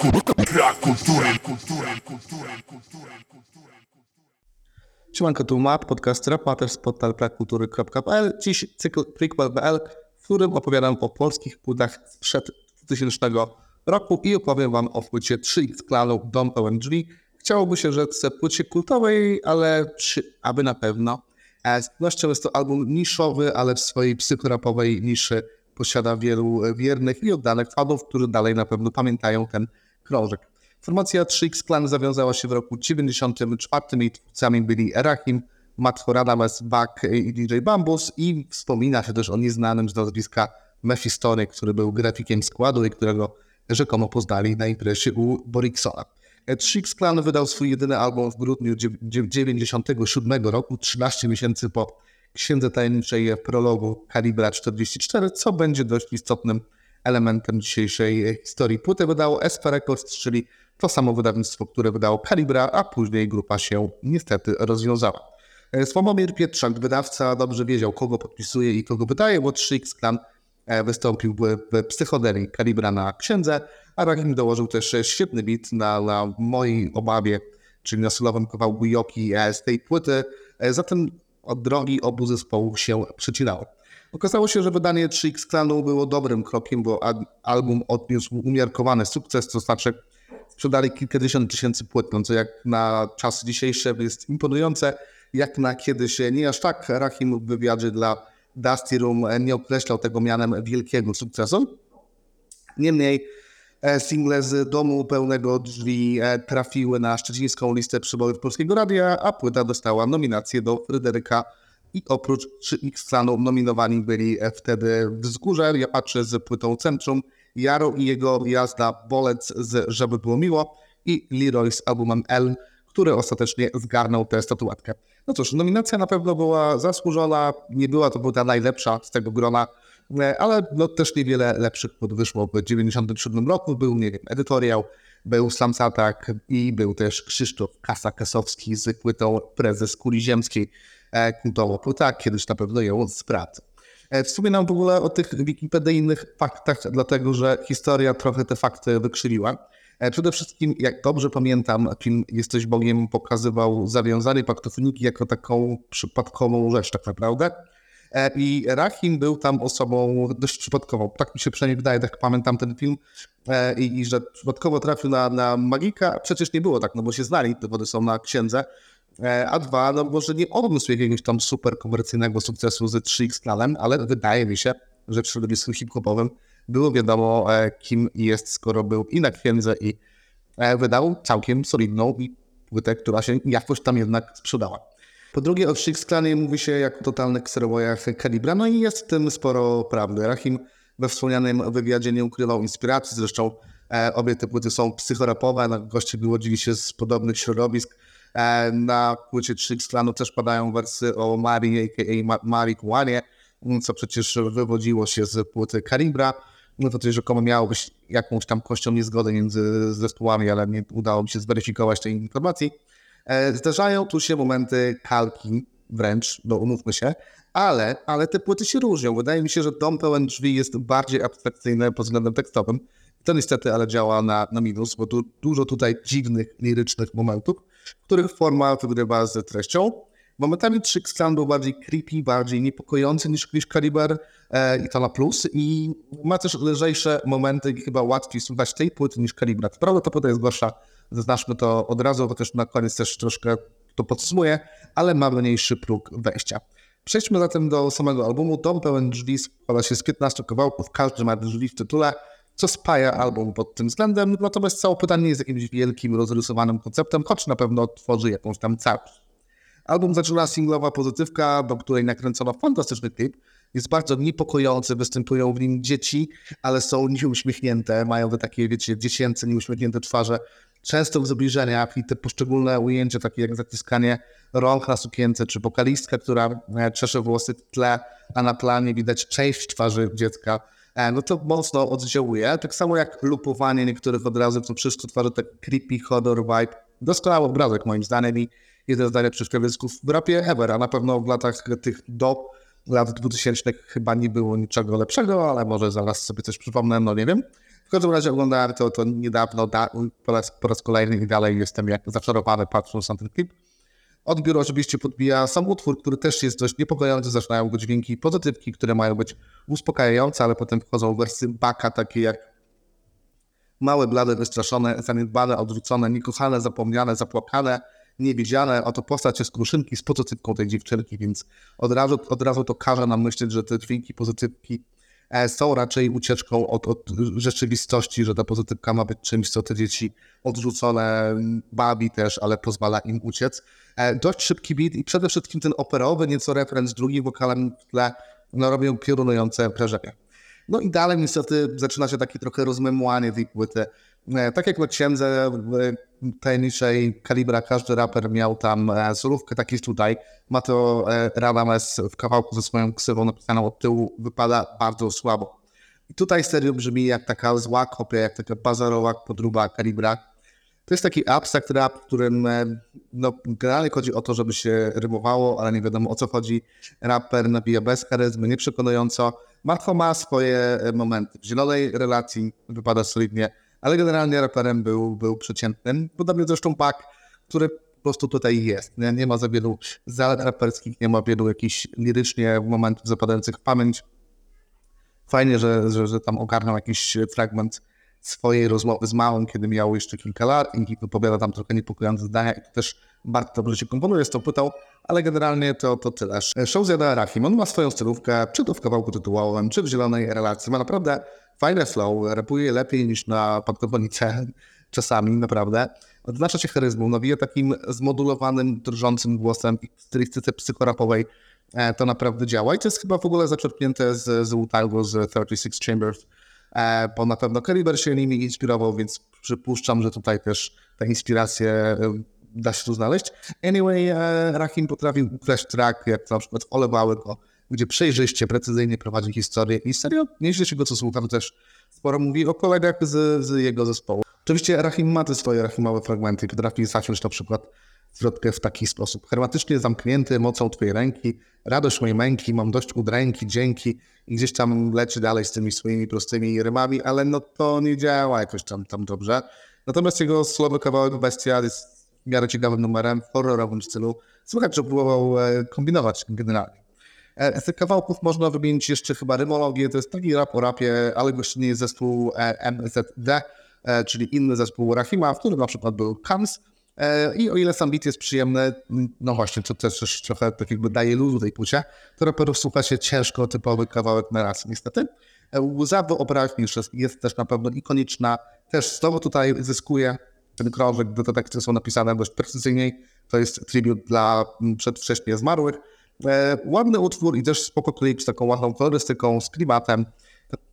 Brak kultury, kultury, kultury, kultury, kultury. Siemanko, tu Matt, podcast Rap z portal. Dziś cykl prequel.pl, w którym opowiadam o polskich płytach sprzed 2000 roku i opowiem wam o płycie 3X Klanu Dom Pełen Drzwi. Chciałoby się rzec płycie kultowej, ale czy aby na pewno? E, Z pewnością jest to album niszowy, ale w swojej psychorapowej niszy posiada wielu wiernych i oddanych fanów, którzy dalej na pewno pamiętają ten krążek. Formacja 3X Clan zawiązała się w roku 94 i twórcami byli Erachim, Matt Horadames, Buck i DJ Bambus i wspomina się też o nieznanym z nazwiska Mephistony, który był grafikiem składu i którego rzekomo poznali na imprezie u Boriksona. 3X Clan wydał swój jedyny album w grudniu 97 roku, 13 miesięcy po Księdze Tajemniczej prologu Kalibra 44, co będzie dość istotnym elementem dzisiejszej historii. Płytę wydało SP Records, czyli to samo wydawnictwo, które wydało Kalibra, a później grupa się niestety rozwiązała. E, Sławomir Pietrzak, wydawca, dobrze wiedział, kogo podpisuje i kogo wydaje, bo 3X Clan e, wystąpił w, psychodelii Kalibra na księdze, a Rahim dołożył też świetny beat na, na mojej obawie, czyli na solowym kawałku Joki e, z tej płyty. Zatem drogi obu zespołów się przecinało. Okazało się, że wydanie 3X Clanu było dobrym krokiem, bo album odniósł umiarkowany sukces, to znaczy sprzedali kilkadziesiąt tysięcy płyt, no co jak na czasy dzisiejsze jest imponujące, jak na kiedyś nie aż tak. Rahim w wywiadzie dla Dusty Room nie określał tego mianem wielkiego sukcesu. Niemniej e, single z Domu Pełnego Drzwi e, trafiły na szczecińską listę przybojów Polskiego Radia, a płyta dostała nominację do Fryderyka i oprócz 3X Clanu nominowani byli e, wtedy Wzgórze, ja patrzę z płytą Centrum, Jaro i jego jazda Bolec z Żeby było miło i Leroy z albumem L, który ostatecznie zgarnął tę statuetkę. No cóż, nominacja na pewno była zasłużona, nie była to płyta najlepsza z tego grona, e, ale no, też niewiele lepszych płyt wyszło w 1997 roku. Był, nie wiem, edytoriał, był Slamsatak i był też Krzysztof Kasa-Kasowski z płytą Prezes Kuli Ziemskiej, e, kultową płyta, kiedyś na pewno ją sprawdzę. E, Wspominam w ogóle o tych wikipedyjnych faktach, dlatego że historia trochę te fakty wykrzywiła. E, Przede wszystkim, jak dobrze pamiętam, film Jesteś Bogiem pokazywał zawiązanie paktofoniki jako taką przypadkową rzecz tak naprawdę. E, I Rahim był tam osobą dość przypadkową. Tak mi się przynajmniej wydaje, tak pamiętam ten film. E, I, i że przypadkowo trafił na, na magika. Przecież nie było tak, no bo się znali, dowody są na księdze. E, A dwa, no może nie odniósł jakiegoś tam super komercyjnego sukcesu z 3X Clanem, ale wydaje mi się, że w środowisku hip-hopowym było wiadomo, e, kim jest, skoro był i na księdze, i e, wydał całkiem solidną płytę, która się jakoś tam jednak sprzedała. Po drugie, o 3X Clanie mówi się jak o totalnych kserowojach kalibra, no i jest w tym sporo prawdy. Rahim we wspomnianym wywiadzie nie ukrywał inspiracji, zresztą obie te płyty są psychorapowe, no, goście wywodzili się z podobnych środowisk. E, na płycie 3X Clanu też padają wersy o Marii, a.k.a. Ma- Marii Kłanie, co przecież wywodziło się z płyty Kalibra. No to też rzekomo miało być jakąś tam kością niezgody między zespołami, ale nie udało mi się zweryfikować tej informacji. E, Zdarzają tu się momenty kalki, wręcz, no umówmy się, ale, ale te płyty się różnią. Wydaje mi się, że Dom Pełen Drzwi jest bardziej abstrakcyjny pod względem tekstowym. To niestety ale działa na, na minus, bo tu dużo tutaj dziwnych, lirycznych momentów, których forma wygrywa z treścią. Momentami Trix Clan był bardziej creepy, bardziej niepokojący niż, niż Kaliber e, i to na plus i ma też lżejsze momenty i chyba łatwiej słuchać tej płyty niż Kalibra. Prawda ta płyta jest gorsza, zaznaczmy to od razu, bo też na koniec też troszkę to podsumuję, ale ma mniejszy próg wejścia. Przejdźmy zatem do samego albumu. Dom pełen drzwi składa się z 15 kawałków, każdy ma drzwi w tytule, co spaja album pod tym względem, natomiast całe pytanie nie jest jakimś wielkim, rozrysowanym konceptem, choć na pewno tworzy jakąś tam całość. Album zaczyna singlowa pozytywka, do której nakręcono fantastyczny klip. Jest bardzo niepokojący, występują w nim dzieci, ale są nieuśmiechnięte, mają te takie, wiecie, dziecięce, nieuśmiechnięte twarze. Często w zbliżeniach i te poszczególne ujęcia, takie jak zaciskanie rąk na sukience, czy wokalistka, która e, czesze włosy w tle, a na planie widać część twarzy dziecka. E, No to mocno oddziałuje. Tak samo jak lupowanie niektórych odrazów, to wszystko tworzy tak creepy horror vibe. Doskonały obrazek moim zdaniem i jeden z najlepszych teledyskowych w rapie ever, a na pewno w latach tych do lat 2000 chyba nie było niczego lepszego, ale może zaraz sobie coś przypomnę, no nie wiem. W W każdym razie oglądałem to, to niedawno, da, po, raz, po raz kolejny i dalej jestem jak zaczarowany patrząc na ten klip. Odbiór oczywiście podbija sam utwór, który też jest dość niepokojący. Zaczynają go dźwięki pozytywki, które mają być uspokajające, ale potem wchodzą wersy baka, takie jak małe, blade, wystraszone, zaniedbane, odrzucone, niekochane, zapomniane, zapłakane, niewidziane. Oto postać jest kruszynki z pozytywką tej dziewczynki, więc od razu, od razu to każe nam myśleć, że te dźwięki pozytywki są raczej ucieczką od, od rzeczywistości, że ta pozytywka ma być czymś, co te dzieci odrzucone bawi też, ale pozwala im uciec. E, Dość szybki beat i przede wszystkim ten operowy, nieco refren z drugim wokalem w tle, no, robią piorunujące wrażenie. No i dalej niestety zaczyna się takie trochę rozmemłanie tej płyty. E, Tak jak na księdze w tajemniczej kalibra każdy raper miał tam e, solówkę, tak jest tutaj. Ma to e, Radames w kawałku ze swoją ksywą napisaną od tyłu, wypada bardzo słabo. I tutaj serio brzmi jak taka zła kopia, jak taka bazarowa podróba kalibra. To jest taki abstract rap, w którym e, no, generalnie chodzi o to, żeby się rymowało, ale nie wiadomo o co chodzi. Raper nabija bez charyzmy, nieprzekonująco. Marko ma swoje momenty. W zielonej relacji wypada solidnie, ale generalnie raperem był, był przeciętnym. Podobnie zresztą Pak, który po prostu tutaj jest. Nie, nie ma za wielu zalet raperskich, nie ma wielu jakichś lirycznie momentów zapadających w pamięć. Fajnie, że, że, że tam ogarnął jakiś fragment swojej rozmowy z małym, kiedy miał jeszcze kilka lat i wypowiada tam trochę niepokojące zdania i to też bardzo dobrze się komponuje z tą płytą, ale generalnie to, to tyle. Show zjada Rahim, on ma swoją stylówkę, czy to w kawałku tytułowym, czy w zielonej relacji, ma naprawdę fajne flow, rapuje lepiej niż na podkoponice czasami, naprawdę. Odznacza się charyzmą, nawija takim zmodulowanym, drżącym głosem w stylistyce psychorapowej e, to naprawdę działa i to jest chyba w ogóle zaczerpnięte z, z Wu-Tangu, z 36 Chambers, bo na pewno Caliber się nimi inspirował, więc przypuszczam, że tutaj też ta inspiracja e, da się tu znaleźć. Anyway, e, Rahim potrafił ukraść track, jak na przykład Olewały go, gdzie przejrzyście, precyzyjnie prowadzi historię i serio, nieźle się go co słucham, też sporo mówi o kolegach z, z jego zespołu. Oczywiście Rahim ma te swoje rahimowe fragmenty, potrafi zacząć na przykład zwrotkę w taki sposób. Hermetycznie zamknięty mocą twojej ręki, radość mojej męki, mam dość udręki, dzięki i gdzieś tam leci dalej z tymi swoimi prostymi rymami, ale no to nie działa jakoś tam, tam dobrze. Natomiast jego słowy kawałek Bestia jest w miarę ciekawym numerem, w horrorowym stylu. Słychać, że próbował e, kombinować generalnie. E, Z tych kawałków można wymienić jeszcze chyba rymologię, to jest taki rap o rapie, ale gościnnie jest zespół e, MZD, czyli inny zespół Rahima, w którym na przykład był Kams. E, I o ile sam beat jest przyjemny, no właśnie, to też trochę tak jakby daje luzu tej płycie, to raperów słucha się ciężko typowy kawałek na raz, niestety. E, Łza w operach jest, też na pewno ikoniczna, też znowu tutaj zyskuje ten krążek, gdy te teksty są napisane dość precyzyjniej, to jest tribut dla przedwcześnie zmarłych. E, ładny utwór i też spoko klip z taką ładną kolorystyką, z klimatem.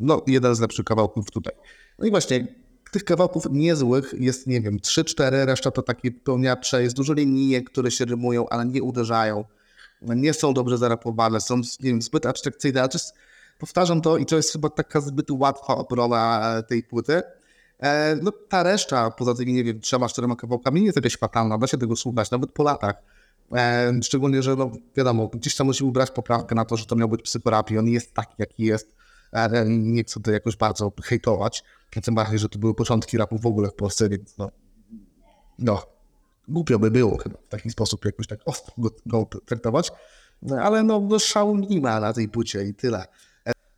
No, jeden z lepszych kawałków tutaj. No i właśnie, tych kawałków niezłych jest, nie wiem, 3-4, reszta to takie pełniacze, jest dużo linijek, które się rymują, ale nie uderzają. Nie są dobrze zarapowane, są, nie wiem, zbyt abstrakcyjne, ale jest, powtarzam to i to jest chyba taka zbyt łatwa obrona e, tej płyty. E, no ta reszta, poza tymi, nie wiem, trzema, czterema kawałkami nie jest jakaś fatalna, da się tego słuchać, nawet po latach. E, szczególnie, że no wiadomo, gdzieś tam musimy brać poprawkę na to, że to miał być psychorapii, on jest taki, jaki jest. E, nie chcę to jakoś bardzo hejtować, tym bardziej, że to były początki rapu w ogóle w Polsce, więc no, no głupio by było chyba w taki sposób jakoś tak ostro go, go traktować, no, ale no, no szału nie ma na tej płycie i tyle.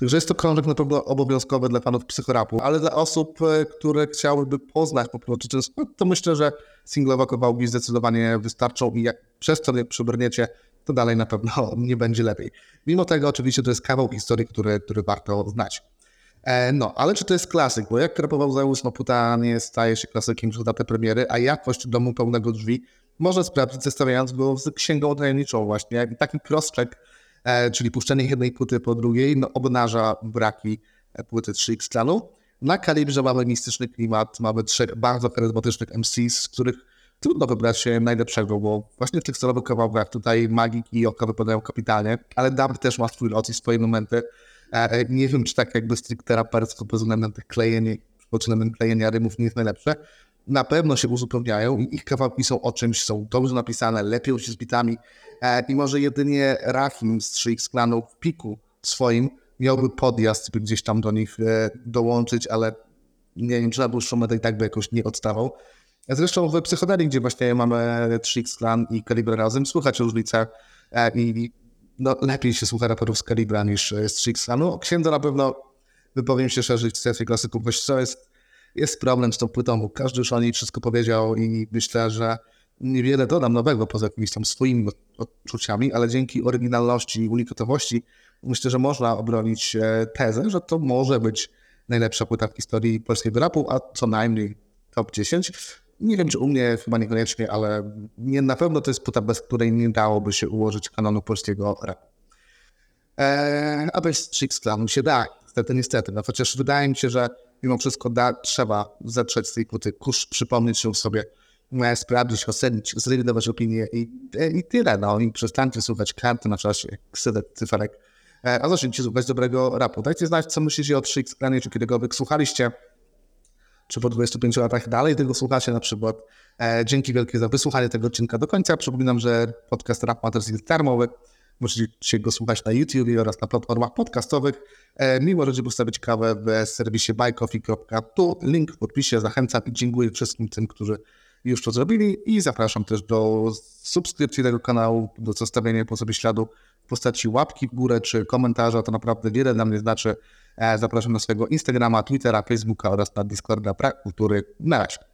Także jest to krążek na pewno obowiązkowy dla fanów psychorapu, ale dla osób, e, które chciałyby poznać po prostu skład, to myślę, że singlowe kawałki zdecydowanie wystarczą i jak przez to nie przybrniecie, to dalej na pewno nie będzie lepiej. Mimo tego oczywiście to jest kawał historii, który, który warto znać. E, No, ale czy to jest klasyk? Bo jak rapował Zeus, no płyta nie staje się klasykiem przez datę premiery, a jakość domu pełnego drzwi może sprawdzić zestawiając go z księgą tajemniczą właśnie. Taki cross-check, czyli puszczenie jednej płyty po drugiej, no, obnaża braki e, płyty 3X Clanu. Na kalibrze mamy mistyczny klimat, mamy trzech bardzo charyzmatycznych MCs, z których trudno wybrać się najlepszego, bo właśnie w tych solowych kawałkach tutaj Magik i Oka wypadają kapitalnie, ale Dub też ma swój lot i swoje momenty. E, Nie wiem, czy tak jakby stricte rapersko pod względem tych klejeń, pod względem klejenia rymów nie jest najlepsze. Na pewno się uzupełniają i ich kawałki są o czymś, są dobrze napisane, lepią się z bitami e, i może jedynie Rahim z 3X Clanu w piku swoim miałby podjazd, by gdzieś tam do nich e, dołączyć, ale nie wiem, czy na dłuższą metę i tak by jakoś nie odstawał. Zresztą w Psychodelii, gdzie właśnie mamy 3X Clan i Calibre razem, słychać różnicę e, i no, lepiej się słucha raperów z Calibra niż e, z 3X Clanu. Księdza na pewno, wypowiem się szerzej w strefie klasyków, bo jest, jest problem z tą płytą, bo każdy już o niej wszystko powiedział i myślę, że niewiele dodam nowego poza jakimiś tam swoimi odczuciami, ale dzięki oryginalności i unikatowości myślę, że można obronić e, tezę, że to może być najlepsza płyta w historii polskiego rapu, a co najmniej top 10. Nie wiem, czy u mnie chyba niekoniecznie, ale nie, na pewno to jest płyta, bez której nie dałoby się ułożyć kanonu polskiego rapu. Eee, a bez Chicks Clanu się da, niestety, niestety. No, chociaż wydaje mi się, że mimo wszystko da, trzeba zetrzeć z tej płyty kurz, przypomnieć ją sobie, sprawdzić, ocenić, zrewidować opinię i, i tyle. No. I przestańcie słuchać karty na czasie, ksydet, cyferek, e, a zacznijcie słuchać dobrego rapu. Dajcie znać, co myślicie o 3X Clanie, czy kiedykolwiek słuchaliście czy po 25 latach dalej tego słuchacie na przykład. E, dzięki wielkie za wysłuchanie tego odcinka do końca. Przypominam, że podcast Rap Matters jest darmowy. Możecie go słuchać na YouTube oraz na platformach podcastowych. E, mi możecie postawić kawę w serwisie buycoffee.tu. Link w podpisie. Zachęcam i dziękuję wszystkim tym, którzy już to zrobili i zapraszam też do subskrypcji tego kanału, do zostawienia po sobie śladu w postaci łapki w górę czy komentarza. To naprawdę wiele dla mnie znaczy. E, Zapraszam na swojego Instagrama, Twittera, Facebooka oraz na Discorda Pra Kultury. Na razie.